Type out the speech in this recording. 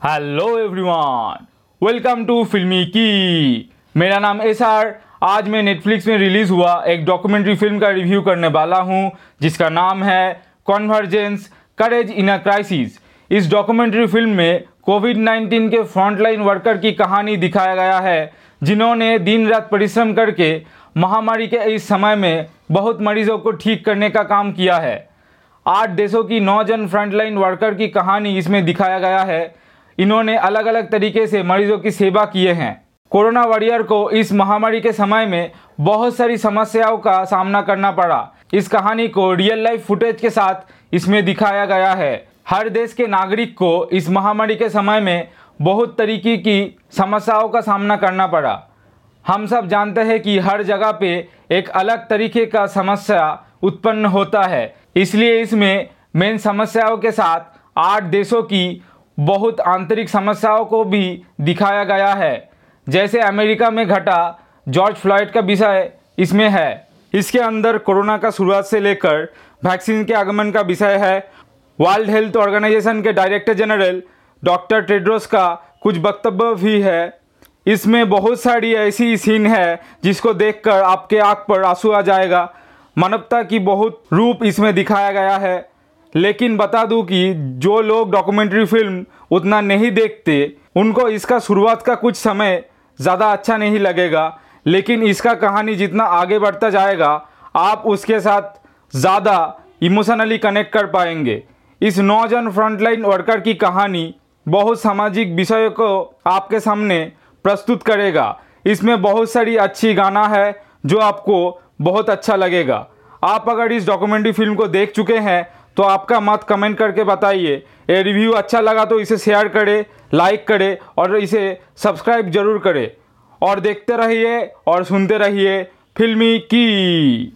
Hello everyone welcome to फिल्मी की मेरा नाम एस आर आज मैं नेटफ्लिक्स में रिलीज़ हुआ एक डॉक्यूमेंट्री फ़िल्म का रिव्यू करने वाला हूँ, जिसका नाम है convergence courage in a crisis इस डॉक्यूमेंट्री फ़िल्म में कोविड 19 के फ्रंटलाइन वर्कर की कहानी दिखाया गया है, जिन्होंने दिन रात परिश्रम करके महामारी के इस समय में बहुत मरीजों को ठीक करने का काम किया है। आठ देशों की नौ जन फ्रंटलाइन वर्कर की कहानी इसमें दिखाया गया है इन्होंने अलग अलग तरीके से मरीजों की सेवा किए हैं। कोरोना वॉरियर को इस महामारी के समय में बहुत सारी समस्याओं का सामना करना पड़ा। इस कहानी को रियल लाइफ फुटेज के साथ इसमें दिखाया गया है। हर देश के नागरिक को इस महामारी के समय में बहुत तरीके की समस्याओं का सामना करना पड़ा। हम सब जानते हैं कि हर जगह पे एक अलग तरीके का समस्या उत्पन्न होता है। इसलिए इसमें मेन समस्याओं के साथ आठ देशों की बहुत आंतरिक समस्याओं को भी दिखाया गया है। जैसे अमेरिका में घटा जॉर्ज फ्लॉयड का विषय इसमें है। इसके अंदर कोरोना का शुरुआत से लेकर वैक्सीन के आगमन का विषय है। वर्ल्ड हेल्थ ऑर्गेनाइजेशन के डायरेक्टर जनरल डॉक्टर टेड्रोस का कुछ वक्तव्य भी है। इसमें बहुत सारी ऐसी सीन है जिसको देखकर आपके आँख पर आँसू आ जाएगा। मानवता की बहुत रूप इसमें दिखाया गया है। लेकिन बता दूँ कि जो लोग डॉक्यूमेंट्री फ़िल्म उतना नहीं देखते, उनको इसका शुरुआत का कुछ समय ज़्यादा अच्छा नहीं लगेगा, लेकिन इसका कहानी जितना आगे बढ़ता जाएगा, आप उसके साथ ज़्यादा इमोशनली कनेक्ट कर पाएँगे। इस नौजन फ्रंटलाइन वर्कर की कहानी बहुत सामाजिक विषयों को आपके सामने प्रस्तुत करेगा। इसमें बहुत सारी अच्छी गाना है जो आपको बहुत अच्छा लगेगा। आप अगर इस डॉक्यूमेंट्री फ़िल्म को देख चुके हैं तो आपका मत कमेंट करके बताइए। ये रिव्यू अच्छा लगा तो इसे शेयर करें, लाइक करें और इसे सब्सक्राइब ज़रूर करें। और देखते रहिए और सुनते रहिए फिल्मी की।